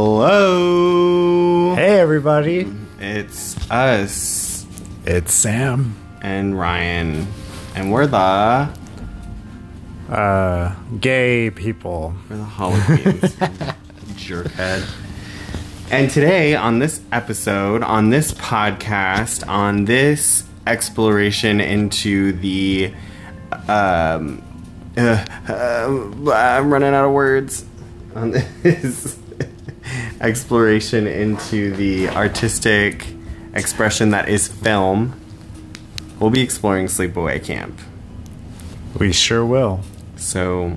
Hello. Hey, everybody. It's us It's Sam. and Ryan, and we're the Uh, gay people. we're the Halloween jerkhead. And today on this episode, on this podcast, on this exploration into the um, uh, uh, I'm running out of words. On this exploration into the artistic expression that is film, we'll be exploring Sleepaway Camp. We sure will. So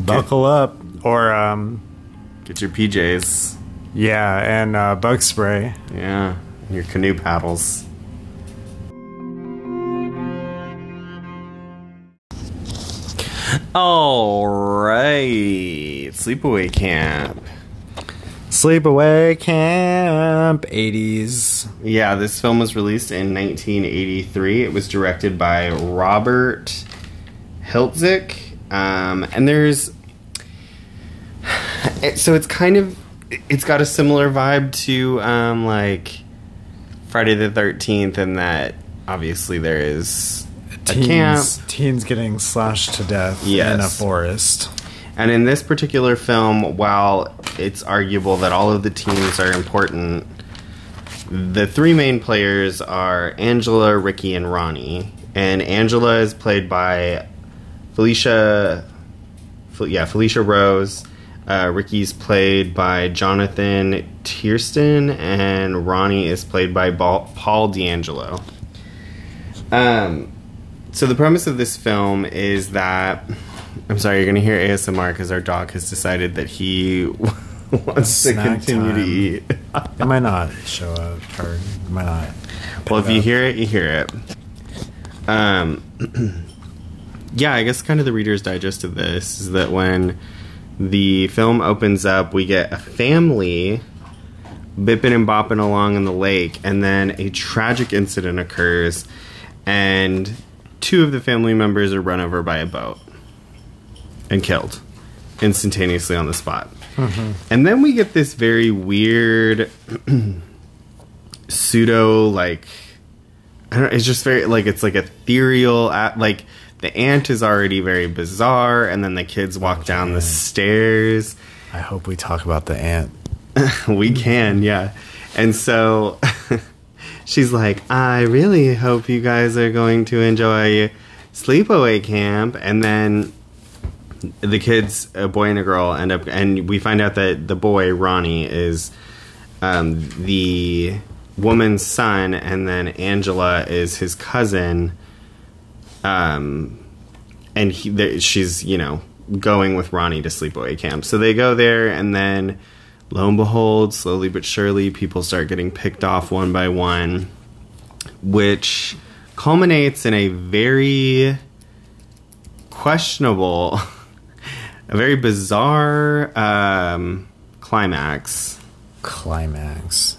Buckle up. Or, um, get your PJs. yeah, and uh, bug spray. Yeah, your canoe paddles. All right, sleepaway camp. Sleepaway camp 80s. Yeah, this film was released in 1983. It was directed by Robert Hiltzik, um, and there's so it's kind of it's got a similar vibe to um, like Friday the Thirteenth, in that obviously there is a camp, Teens, teens getting slashed to death in a forest. and in this particular film, while it's arguable that all of the teens are important, the three main players are Angela, Ricky, and Ronnie. And Angela is played by Felissa. Yeah, Felissa Rose. Uh, Ricky's played by Jonathan Tiersten, and Ronnie is played by Paul DeAngelo. Um, so the premise of this film is that I'm sorry, you're going to hear ASMR because our dog has decided that he wants to continue to eat. It might not show up, or it might not. Well, if you up. hear it, you hear it. Um, yeah, I guess kind of the Reader's Digest of this is that when the film opens up, we get a family bipping and bopping along in the lake, and then a tragic incident occurs, and two of the family members are run over by a boat and killed instantaneously on the spot. Mm-hmm. And then we get this very weird pseudo like I don't it's just very like it's like ethereal at like the aunt is already very bizarre and then the kids walk oh, down the stairs I hope we talk about the aunt. we can yeah and so she's like i really hope you guys are going to enjoy sleepaway camp and then the kids a boy and a girl end up and we find out that the boy ronnie is um, the woman's son and then angela is his cousin um, and he, she's you know going with Ronnie to sleepaway camp. So they go there, and then lo and behold, slowly but surely, people start getting picked off one by one, which culminates in a very questionable, a very bizarre um, climax. Climax.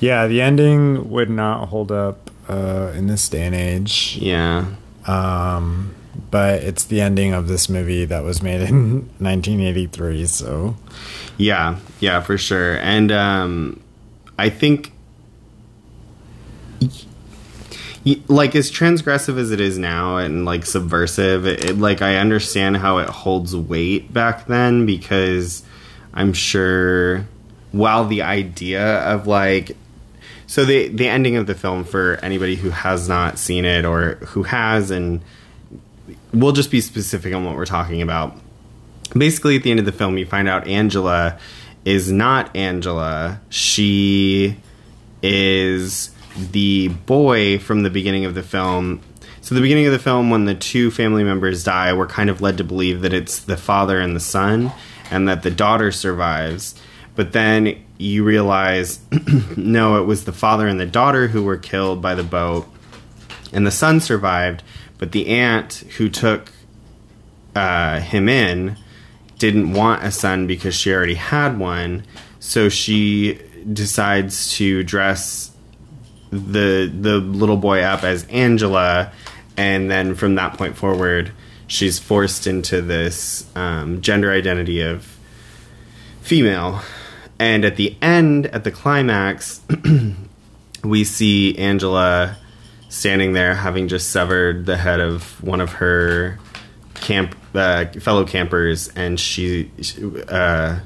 Yeah, the ending would not hold up uh, in this day and age. Yeah. Um, but it's the ending of this movie that was made in 1983. So Yeah, yeah, for sure. And um, I think, like, as transgressive as it is now and like subversive, it, like I understand how it holds weight back then because I'm sure while the idea of like so the the ending of the film for anybody who has not seen it or who has and we'll just be specific on what we're talking about. Basically at the end of the film you find out angela is not angela. She is the boy from the beginning of the film. So the beginning of the film when the two family members die we're kind of led to believe that it's the father and the son and that the daughter survives. But then you realize no it was the father and the daughter who were killed by the boat and the son survived but the aunt who took uh, him in didn't want a son because she already had one so she decides to dress the the little boy up as Angela, and then from that point forward, she's forced into this um, gender identity of female. And at the end, at the climax, we see Angela standing there having just severed the head of one of her camp uh, fellow campers, and she, she uh,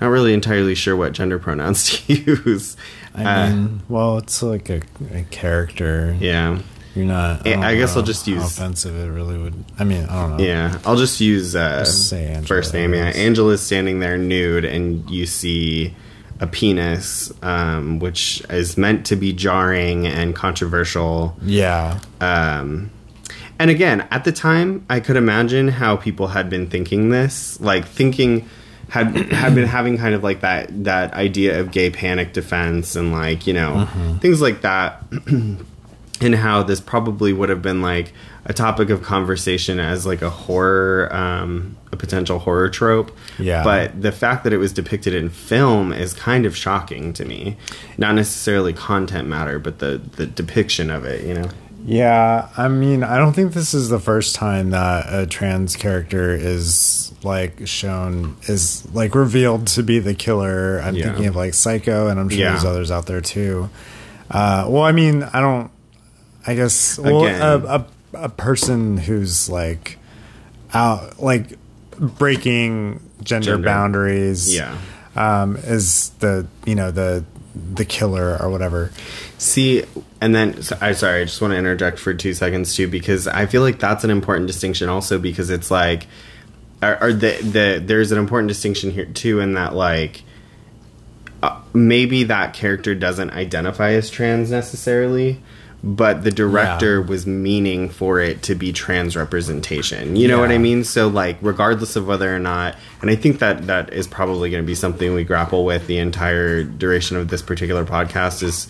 not really entirely sure what gender pronouns to use. I Uh, mean, well, it's like a, a character. yeah, You're not. I- I guess I'll just use- offensive. It really would. I mean, I don't know. yeah. I'll just use uh, Just say first name. Yeah. Angela's standing there nude, and you see a penis, um, which is meant to be jarring and controversial. Yeah. Um, and again, at the time, I could imagine how people had been thinking this, like thinking had had been having kind of like that that idea of gay panic defense and like you know things like that, and how this probably would have been like a topic of conversation as like a horror, um, a potential horror trope. Yeah. But the fact that it was depicted in film is kind of shocking to me. Not necessarily content matter, but the the depiction of it. You know. Yeah, I mean, I don't think this is the first time that a trans character is like shown is like revealed to be the killer. I'm Yeah. thinking of like Psycho, and I'm sure Yeah. there's others out there too. Uh, well, I mean, I don't. I guess well, a, a a person who's like out like breaking gender, Gender. boundaries, Yeah. um, is the you know the the killer or whatever. See, and then so, I'm sorry, I just want to interject for two seconds too, because I feel like that's an important distinction also because it's like, or, or the the there's an important distinction here too in that like. Uh, maybe that character doesn't identify as trans necessarily, but the director Yeah. was meaning for it to be trans representation. You know what I mean? So like regardless of whether or not and I think that that is probably going to be something we grapple with the entire duration of this particular podcast is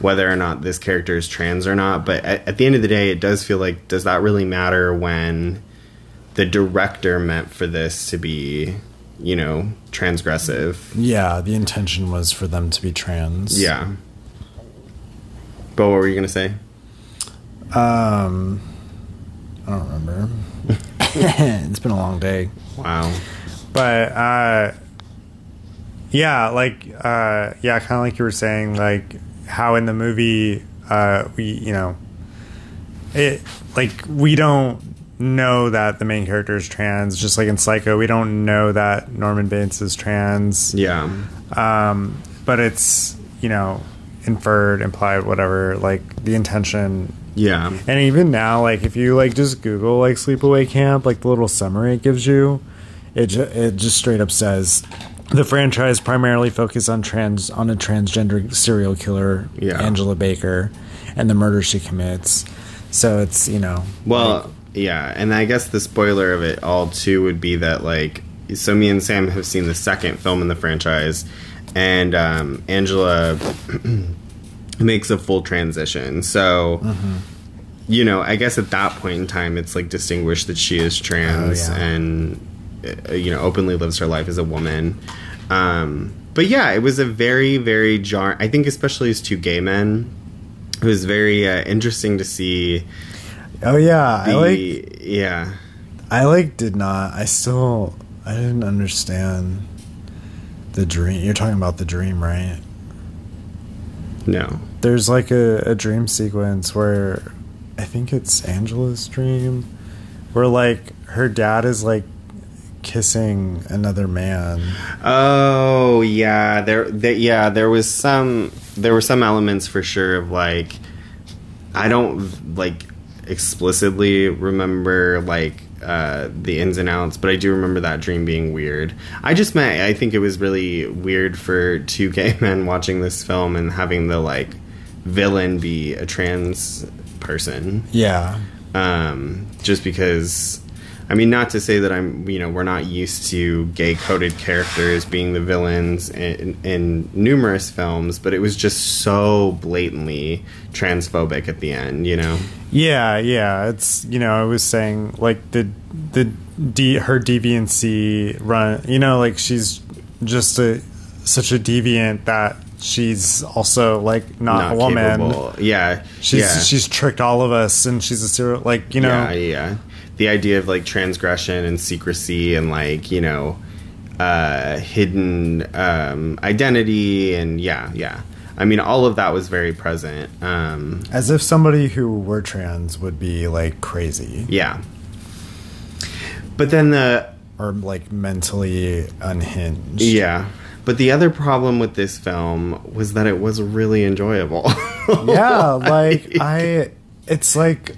whether or not this character is trans or not, but at, at the end of the day it does feel like does that really matter when the director meant for this to be, you know, transgressive. Yeah, the intention was for them to be trans. Yeah. But what were you going to say? Um, I don't remember. it's been a long day, Wow. but uh, yeah, like uh, yeah, kind of like you were saying, like how in the movie, uh, we you know, it like we don't know that the main character is trans, just like in Psycho, we don't know that Norman Bates is trans. Yeah. um, but it's you know inferred, implied, whatever. Like the intention, Yeah. and even now, like if you like just Google like sleepaway camp, like the little summary it gives you, it ju- it just straight up says the franchise primarily focused on trans on a transgender serial killer, Yeah. Angela Baker, and the murder she commits. So it's you know Well, yeah, and I guess the spoiler of it all too would be that like so me and Sam have seen the second film in the franchise and um, Angela makes a full transition. So you know, I guess at that point in time it's like distinguished that she is trans Oh, yeah. and uh, you know, openly lives her life as a woman. Um, but yeah, it was a very very jar I think especially as two gay men it was very uh, interesting to see oh yeah, I like yeah I like did not. I still I didn't understand the dream. You're talking about the dream, right? no There's like a, a dream sequence where I think it's Angela's dream, where like her dad is like kissing another man. oh yeah there, there yeah there was some there were some elements for sure of like i don't like explicitly remember like uh the ins and outs but i do remember that dream being weird. I just meant i think it was really weird for two gay men watching this film and having the like villain be a trans person. Yeah, um, just because I mean not to say that I'm you know we're not used to gay coded characters being the villains in, in numerous films but it was just so blatantly transphobic at the end you know yeah, yeah. It's you know I was saying like the the D, her deviancy run. You know, like she's just a such a deviant that she's also like not, a woman. capable. yeah She's yeah. she's tricked all of us, and she's a serial like you know. yeah yeah the idea of like transgression and secrecy and like you know uh, hidden um, identity, and yeah, yeah. I mean, all of that was very present. Um, As if somebody who were trans would be like crazy yeah. But then the or like mentally unhinged. yeah. But the other problem with this film was that it was really enjoyable. yeah, like I it's like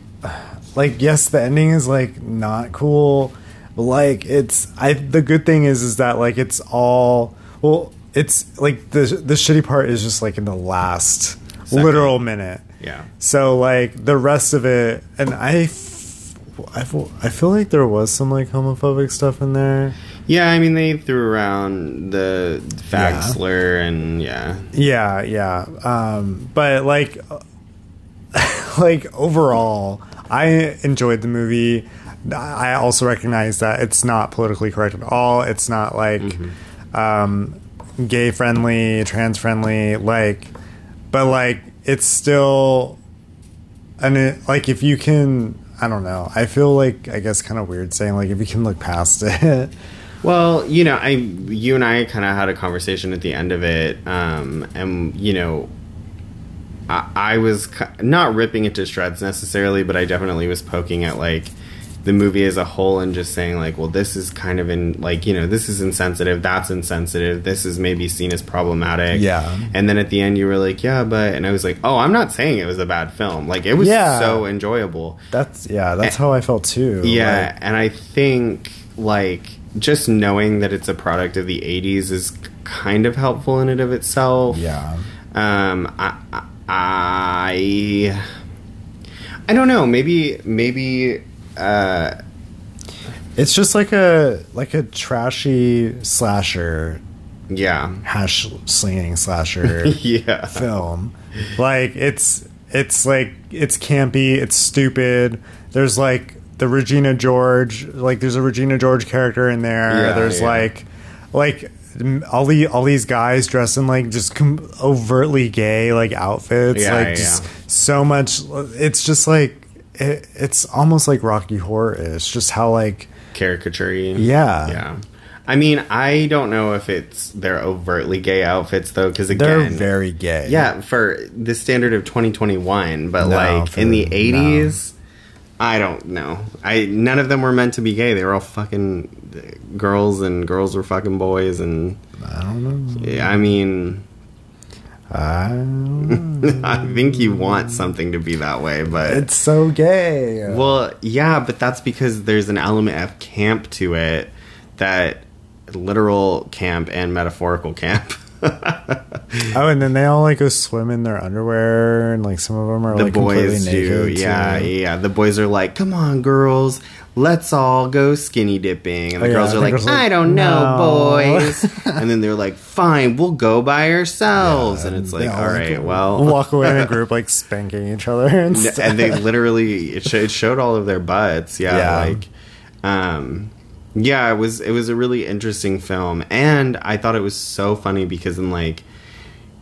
like yes, the ending is like not cool, but like it's I the good thing is is that like it's all well, it's like the the shitty part is just like in the last Second. literal minute. yeah. So like the rest of it and I f- I feel, I feel like there was some like homophobic stuff in there. Yeah, I mean they threw around the fag Yeah. slur and yeah. Yeah, yeah. Um, but like, like overall, I enjoyed the movie. I also recognize that it's not politically correct at all. It's not like um, gay friendly, trans friendly. Like, but like, it's still, and it, like if you can, I don't know. I feel like I guess kind of weird saying like if you can look past it. Well, you know, I you and I kind of had a conversation at the end of it, um, and you know, I, I was not ripping it to shreds necessarily, but I definitely was poking at like the movie as a whole and just saying like, well, this is kind of in like you know, this is insensitive, that's insensitive, this is maybe seen as problematic, Yeah. And then at the end, you were like, yeah, but, and I was like, oh, I'm not saying it was a bad film, like it was Yeah. so enjoyable. That's yeah. That's how I felt too. Yeah, Like, and I think like just knowing that it's a product of the '80s is kind of helpful in and of itself. yeah. Um, I, I, I I don't know. Maybe, maybe. Uh, It's just like a like a trashy slasher yeah, hash slinging slasher yeah, film. Like it's it's like it's campy, it's stupid. There's like the Regina George, like there's a Regina George character in there. Yeah, there's yeah. like like all the all these guys dressed in like just com- overtly gay like outfits. Yeah, like yeah. just so much. It's just like it, it's almost like Rocky Horror is just how like caricature. Yeah. yeah. I mean, I don't know if it's they're overtly gay outfits though, because they're very gay. yeah, for the standard of 2021, but No, like in the no. 80s, I don't know. I none of them were meant to be gay. They were all fucking girls, and girls were fucking boys, and I don't know. yeah, I mean, I don't. I think you want something to be that way, but it's so gay. well, yeah, but that's because there's an element of camp to it that literal camp and metaphorical camp. Oh, and then they all like go swim in their underwear, and like some of them are the like boys do. yeah too. yeah the boys are like come on girls let's all go skinny dipping. And the Oh, girls I are think like like, i don't know "No." boys. And then they're like fine we'll go by ourselves. And it's like all, like, well walk away in a group like spanking each other and and they literally it showed all of their butts. Yeah, Yeah. like um yeah it was it was a really interesting film and i thought it was so funny because in like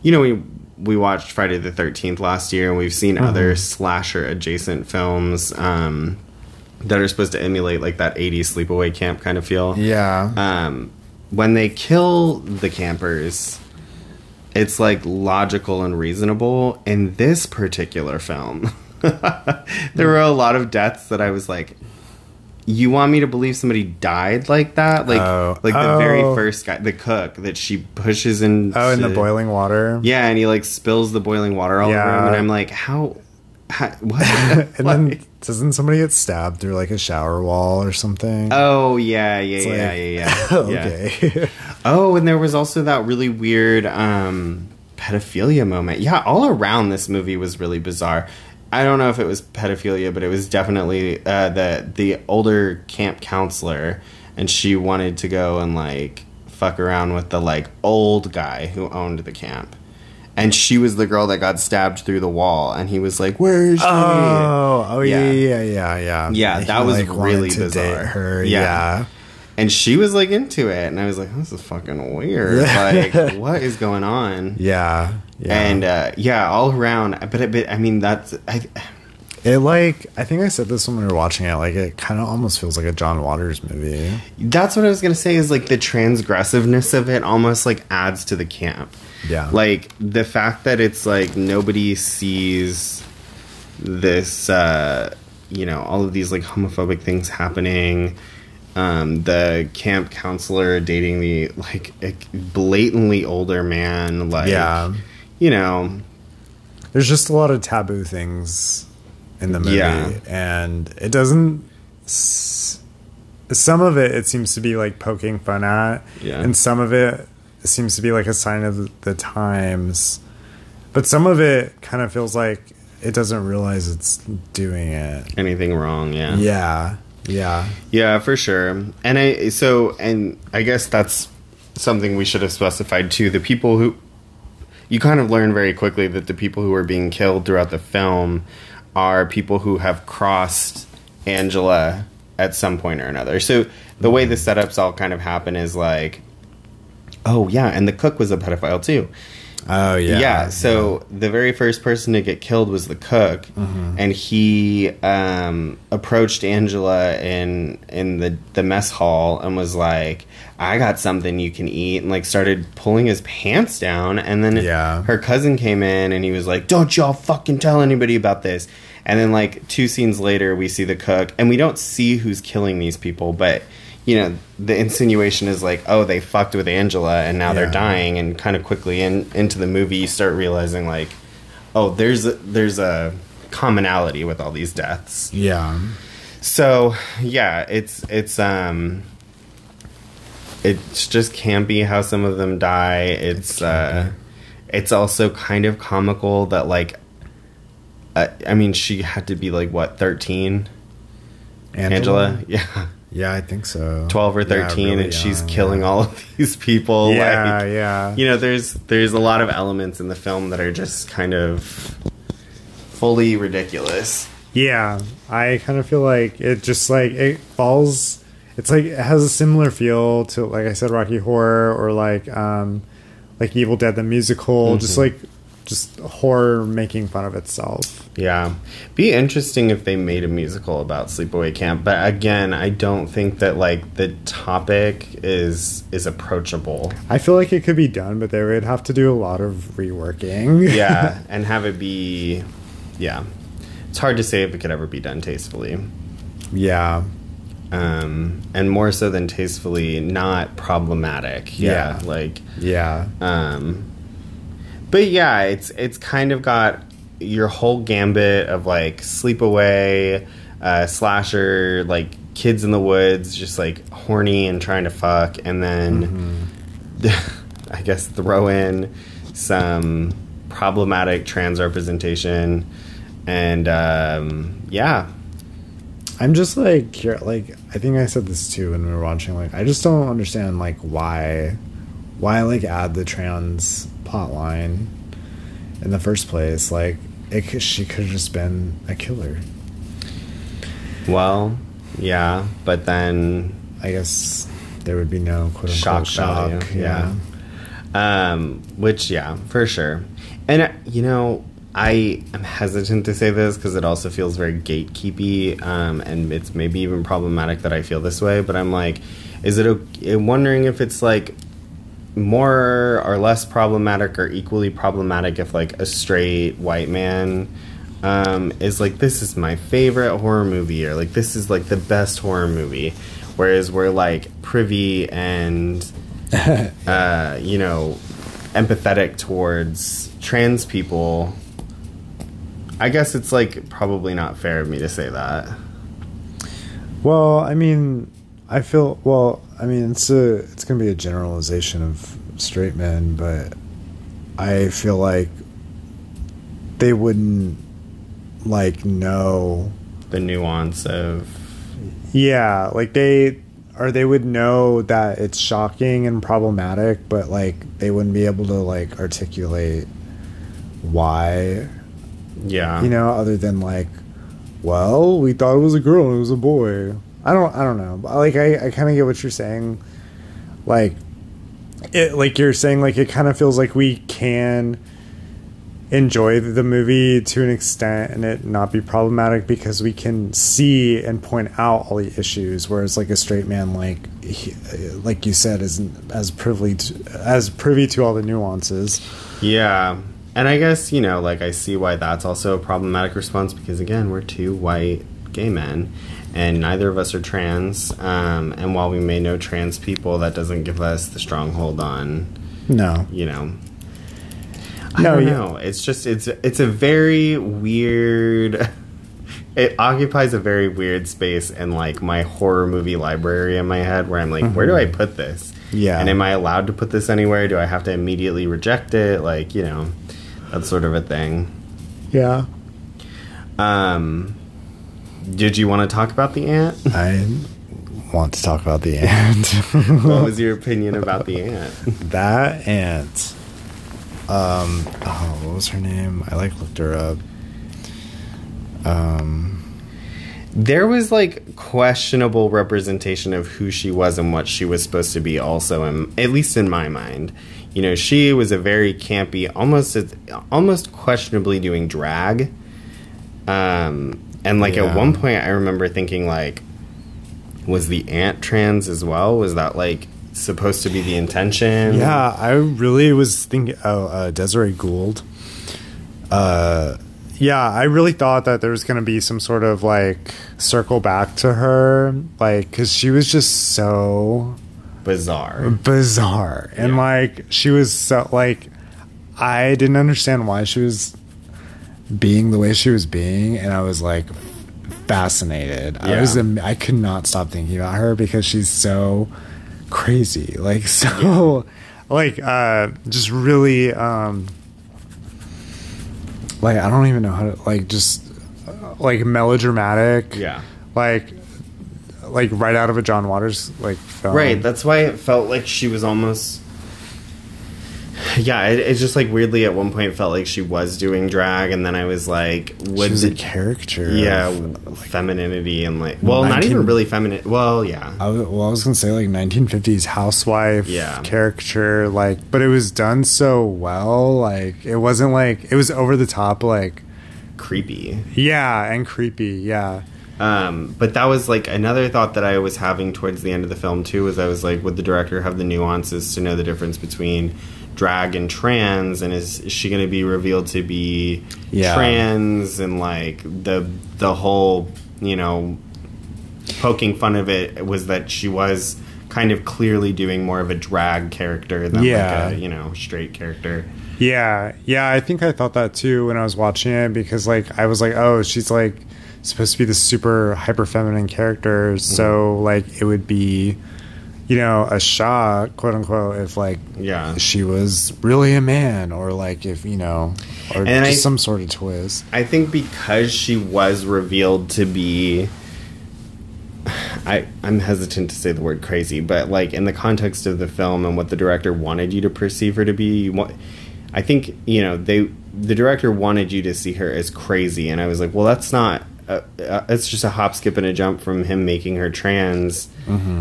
you know we we watched friday the 13th last year and we've seen Mm-hmm. other slasher adjacent films um that are supposed to emulate like that 80s sleepaway camp kind of feel yeah, um, when they kill the campers, it's like logical and reasonable. In this particular film, there were a lot of deaths that I was like, "You want me to believe somebody died like that? Like, Oh. like the very Oh. first guy, the cook that she pushes in. oh, in the boiling water. Yeah, and he like spills the boiling water all over him, and I'm like, how? how what? and Like- then doesn't somebody get stabbed through like a shower wall or something? Oh yeah, yeah, yeah, like- yeah, yeah, yeah. okay. Oh, and there was also that really weird um, pedophilia moment. Yeah, all around this movie was really bizarre. I don't know if it was pedophilia, but it was definitely uh, the the older camp counselor, and she wanted to go and like fuck around with the like old guy who owned the camp, and she was the girl that got stabbed through the wall, and he was like, "Where is she?" oh, oh yeah, Yeah. yeah, yeah, yeah. Yeah, He, that was like, really bizarre. Her, Yeah. yeah. and she was like into it, and I was like, "This is fucking weird. Like, what is going on?" Yeah, yeah. and uh, yeah, all around. But, but I mean, that's I, It like I think I said this when we were watching it. Like it kind of almost feels like a John Waters movie. That's what I was gonna say. Is like the transgressiveness of it almost like adds to the camp. Yeah. Like the fact that it's like nobody sees this, uh, you know, all of these like homophobic things happening. Um, the camp counselor dating the like blatantly older man. Like, Yeah. You know, There's just a lot of taboo things in the movie, Yeah. and it doesn't. s- Some of it, it seems to be like poking fun at, Yeah. and some of it it seems to be like a sign of the- the times. But some of it kind of feels like it doesn't realize it's doing it. anything wrong. Yeah. Yeah, yeah, Yeah, for sure. And I so and I guess that's something we should have specified too. The people who you kind of learn very quickly that the people who are being killed throughout the film are people who have crossed Angela at some point or another. So the way the setups all kind of happen is like Oh yeah, and the cook was a pedophile too. Oh yeah, Yeah. so the very first person to get killed was the cook, Mm-hmm. and he um, approached Angela in in the the mess hall and was like, "I got something you can eat," and like started pulling his pants down. And then Yeah. her cousin came in and he was like, "Don't y'all fucking tell anybody about this." And then like two scenes later, we see the cook, and we don't see who's killing these people, but. You know, the insinuation is like, oh, they fucked with Angela and now they're dying and kind of quickly in, into the movie you start realizing like oh there's a, there's a commonality with all these deaths. Yeah, so yeah it's it's um it's just campy how some of them die. It's uh it's also kind of comical that like uh, i mean she had to be like what 13 angela, yeah Yeah, I think so. 12 or Yeah, 13 really and she's young, killing yeah. all of these people Yeah, like yeah. you know there's there's a lot of elements in the film that are just kind of fully ridiculous Yeah, I kind of feel like it just like it falls. It's like it has a similar feel to like I said, Rocky Horror or like um like Evil Dead the musical. Mm-hmm. Just like just horror making fun of itself. yeah. Be interesting if they made a musical about sleepaway camp but again i don't think that like the topic is is approachable. I feel like it could be done, but they would have to do a lot of reworking. yeah and have it be yeah. It's hard to say if it could ever be done tastefully. Yeah, um and more so than tastefully not problematic. Yeah, Yeah. like yeah, Um, but yeah, it's it's kind of got your whole gambit of like sleepaway, uh, slasher, like kids in the woods, just like horny and trying to fuck, and then I guess throw in some problematic trans representation, and um, yeah, I'm just like like I think I said this too when we were watching. Like I just don't understand like why why like add the trans plot line in the first place. Like it could, she could have just been a killer. well, yeah, but then I guess there would be no quote Shock unquote shock. value, yeah. Um, which yeah, for sure. And uh, you know, I am hesitant to say this because it also feels very gatekeepy, um, and it's maybe even problematic that I feel this way. But I'm like, is it? I'm wondering if it's like more or less problematic or equally problematic if like a straight white man um, is like this is my favorite horror movie or like this is like the best horror movie. Whereas we're like privy and uh, you know empathetic towards trans people i guess it's like probably not fair of me to say that. Well, I mean, I feel well. I mean, it's a it's gonna be a generalization of straight men, but I feel like they wouldn't like know. the nuance of Yeah, like they or they would know that it's shocking and problematic, but like they wouldn't be able to like articulate why. yeah You know, other than like, well, we thought it was a girl and it was a boy. I don't, I don't know. Like, I, I kind of get what you're saying. Like, it, like you're saying, like it kind of feels like we can enjoy the movie to an extent and it not be problematic because we can see and point out all the issues whereas like a straight man like he, like you said isn't as to, as privy to all the nuances Yeah. And I guess, you know, like I see why that's also a problematic response because again, we're two white gay men and neither of us are trans. Um, and while we may know trans people, that doesn't give us the stronghold on, no you know. I No, don't yeah. know. It's just it's it's a very weird it occupies a very weird space in like my horror movie library in my head where I'm like, where do I put this? Mm-hmm. Yeah. And am I allowed to put this anywhere? Do I have to immediately reject it? Like, you know, that sort of a thing. yeah Um, did you want to talk about the aunt? i want to talk about the aunt what was your opinion about the aunt? that aunt um oh what was her name i like looked her up um There was like questionable representation of who she was and what she was supposed to be. Also, in, at least in my mind, you know, she was a very campy, almost almost questionably doing drag. Um, and like Yeah. at one point, I remember thinking like, was the aunt trans as well? Was that like supposed to be the intention? Yeah, I really was thinking. Oh, uh, Desiree Gould. Uh, yeah, I really thought that there was going to be some sort of like circle back to her, like because she was just so bizarre. bizarre, and Yeah. like she was so like I didn't understand why she was being the way she was being, and I was like fascinated. I was am- I could not stop thinking about her because she's so crazy, like so, like uh, just really um, like I don't even know how to like just uh, like melodramatic, Yeah. like like right out of a John Waters like film. Right. That's why it felt like she was almost. Yeah, it, it's just like weirdly at one point felt like she was doing drag, and then I was like, She would was a the caricature. yeah of- femininity and like well, not even really feminine. Well, yeah, I was, well, I was gonna say like 1950s housewife Yeah. caricature, like, but it was done so well. Like, it wasn't like it was over the top, like, creepy. yeah, and creepy. Yeah, Um, but that was like another thought that I was having towards the end of the film too. Was I was like, would the director have the nuances to know the difference between drag and trans, and is, is she going to be revealed to be Yeah. trans, and like the the whole you know poking fun of it was that she was kind of clearly doing more of a drag character than Yeah. like a you know straight character. yeah, yeah. I think I thought that too when I was watching it because, like, I was like, oh, she's like supposed to be this super hyper feminine character, Mm-hmm. so like it would be. You know, a Shah, quote unquote, if like Yeah. she was really a man, or like if you know, or And just I- some sort of twist. I think because she was revealed to be I, I'm hesitant to say the word crazy, but like in the context of the film and what the director wanted you to perceive her to be, you want, I think you know they the director wanted you to see her as crazy, and I was like, well, that's not. Uh, uh, it's just a hop, skip, and a jump from him making her trans,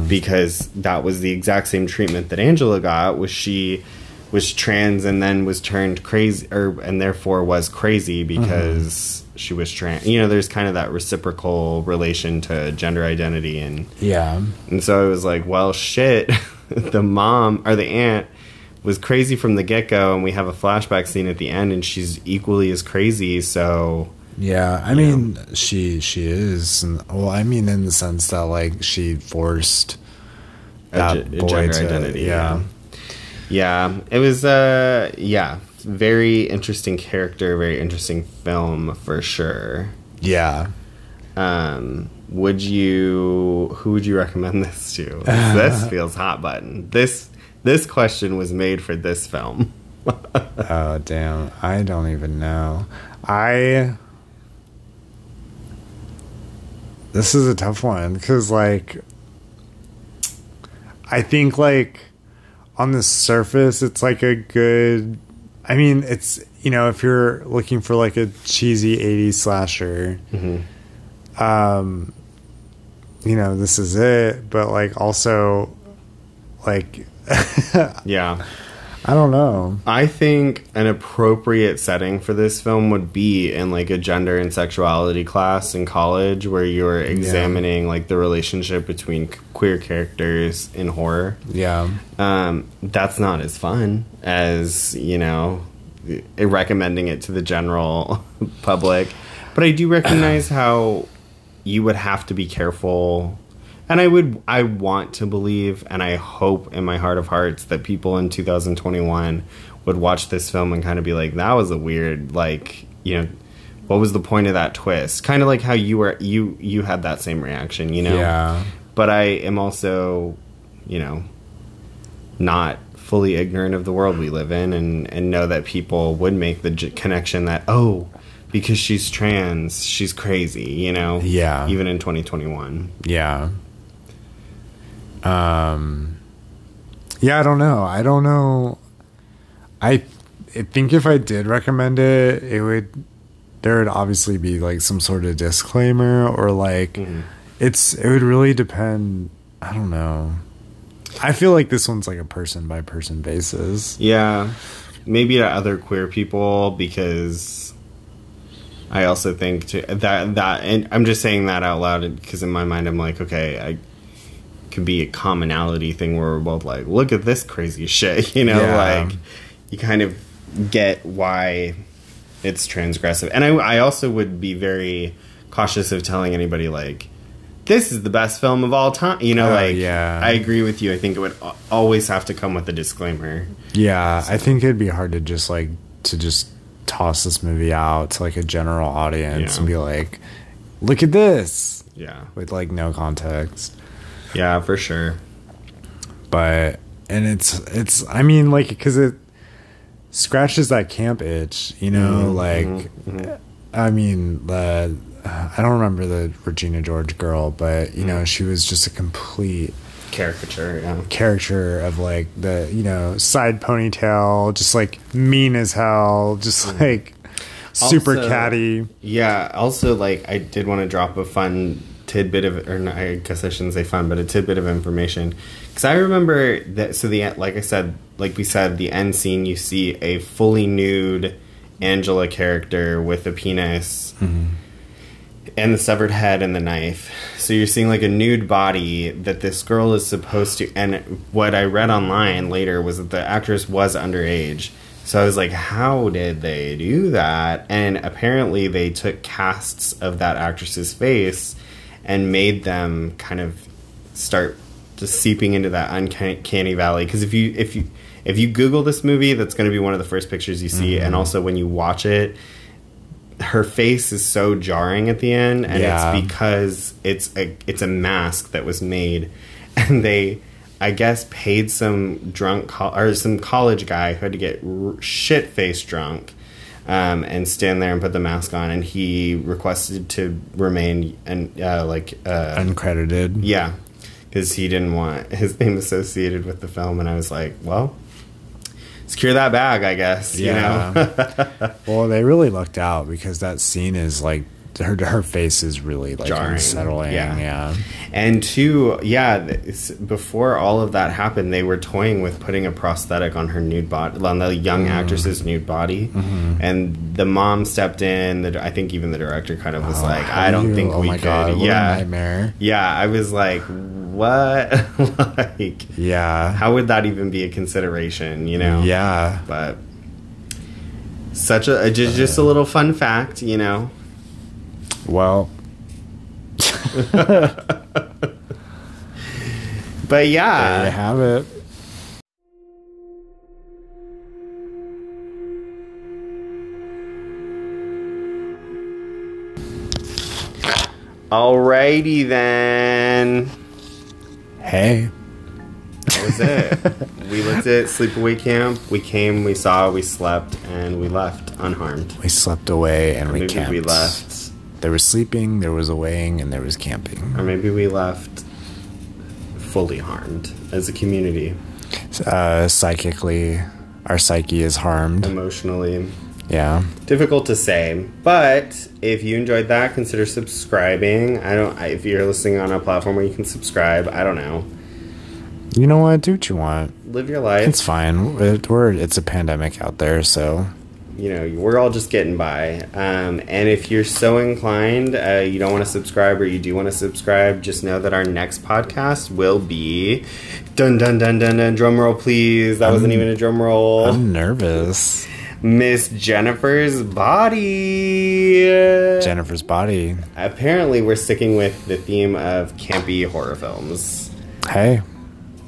because that was the exact same treatment that Angela got. Was she was trans and then was turned crazy, or and therefore was crazy because she was trans. You know, there's kind of that reciprocal relation to gender identity and Yeah, and so I was like, well, shit. the mom or the aunt was crazy from the get go, and we have a flashback scene at the end, and she's equally as crazy. So yeah. I mean, she she is. Well, I mean, in the sense that like she forced that boy to- identity. Yeah, Yeah. yeah. It was, uh, yeah, very interesting character, very interesting film for sure. yeah. Um, would you? Who would you recommend this to? this feels hot button. This this question was made for this film. Oh damn! I don't even know. I. This is a tough one because, like, I think like on the surface, it's like a good. I mean, it's you know if you're looking for like a cheesy '80s slasher, um, you know this is it. But like also, like yeah. I don't know. I think an appropriate setting for this film would be in like a gender and sexuality class in college where you're examining like the relationship between queer characters in horror. Yeah. Um, that's not as fun as, you know, recommending it to the general public. But I do recognize how you would have to be careful. And I would, I want to believe, and I hope in my heart of hearts that people in 2021 would watch this film and kind of be like, that was a weird, like, you know, what was the point of that twist? Kind of like how you were, you, you had that same reaction, you know? Yeah. But I am also, you know, not fully ignorant of the world we live in and, and know that people would make the j- connection that, oh, because she's trans, she's crazy, you know? Yeah. Even in 2021. Yeah. Um. Yeah, I don't know. I don't know. I, I think if I did recommend it, it would there would obviously be like some sort of disclaimer or like Mm-hmm. it's it would really depend. I don't know. I feel like this one's like a person by person basis. Yeah. Maybe to other queer people because I also think to that that and I'm just saying that out loud because in my mind I'm like, okay, I could be a commonality thing where we're both like, look at this crazy shit, you know, Yeah. like you kind of get why it's transgressive. And I I also would be very cautious of telling anybody like this is the best film of all time. You know, Oh, like yeah. I agree with you. I think it would always have to come with a disclaimer. Yeah, I think it'd be hard to just like to just toss this movie out to like a general audience Yeah. and be like, "Look at this," Yeah. with like no context. Yeah, for sure. But and it's it's I mean like because it scratches that camp itch, you know, Mm-hmm, like I mean the I don't remember the Regina George girl, but you Mm-hmm. know she was just a complete Caricature, yeah. caricature of like the you know side ponytail, just like mean as hell, just like super Mm. Also- catty. Yeah, also, like, I did want to drop a fun tidbit of, or not, I guess I shouldn't say fun, but a tidbit of information. Because I remember that, so the, like I said, like we said, the end scene, you see a fully nude Angela character with a penis mm-hmm. and the severed head and the knife. So you're seeing like a nude body that this girl is supposed to. And what I read online later was that the actress was underage. So I was like, how did they do that? And apparently they took casts of that actress's face and made them kind of start just seeping into that uncanny valley. Because if you if you if you Google this movie, that's going to be one of the first pictures you see. And mm-hmm. also when you watch it, her face is so jarring at the end and Yeah. it's because it's a it's a mask that was made and they I guess paid some drunk co- or some college guy who had to get r- shit faced drunk um, and stand there and put the mask on and he requested to remain and uh, like uh, Uncredited. yeah because he didn't want his name associated with the film and I was like well secure that bag I guess you know well, they really lucked out because that scene is like her her face is really like Jarring. unsettling. Yeah. Yeah. And two, yeah, before all of that happened, they were toying with putting a prosthetic on her nude body, on the young Mm. actress's nude body. Mm-hmm. And the mom stepped in. The, I think even the director kind of was like, I don't you- think oh we my could. God, yeah, nightmare. yeah. I was like, what? like, Yeah. how would that even be a consideration? You know? Yeah. But such a just, just a little fun fact, you know. Well, But there you have it. alrighty then. Hey. That was it. we looked at Sleepaway Camp. We came, we saw, we slept, and we left unharmed. We slept away and we camped. we left, There was sleeping, there was awaying, and there was camping. or maybe we left fully harmed as a community, Uh, psychically, our psyche is harmed. emotionally. Yeah. Difficult to say, but if you enjoyed that, consider subscribing. I don't. I- If you're listening on a platform where you can subscribe, I don't know. You know what? Do what you want. live your life. It's fine. It, we're it's a pandemic out there, so you know, we're all just getting by. Um, and if you're so inclined, uh, you don't want to subscribe or you do want to subscribe, just know that our next podcast will be dun dun dun dun dun. Drum roll, please. That wasn't even a drum roll. I'm nervous. Miss Jennifer's body. Jennifer's body. Apparently, we're sticking with the theme of campy horror films. Hey,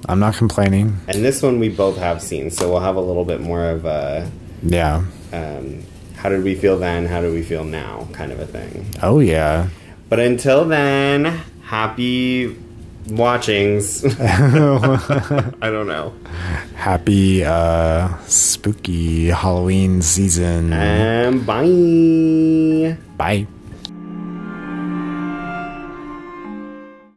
I'm not complaining. And this one we both have seen, so we'll have a little bit more of a Yeah. Um, how did we feel then, how do we feel now kind of a thing. Oh yeah. But until then, happy watchings. I don't know. Happy uh spooky Halloween season. And bye. Bye.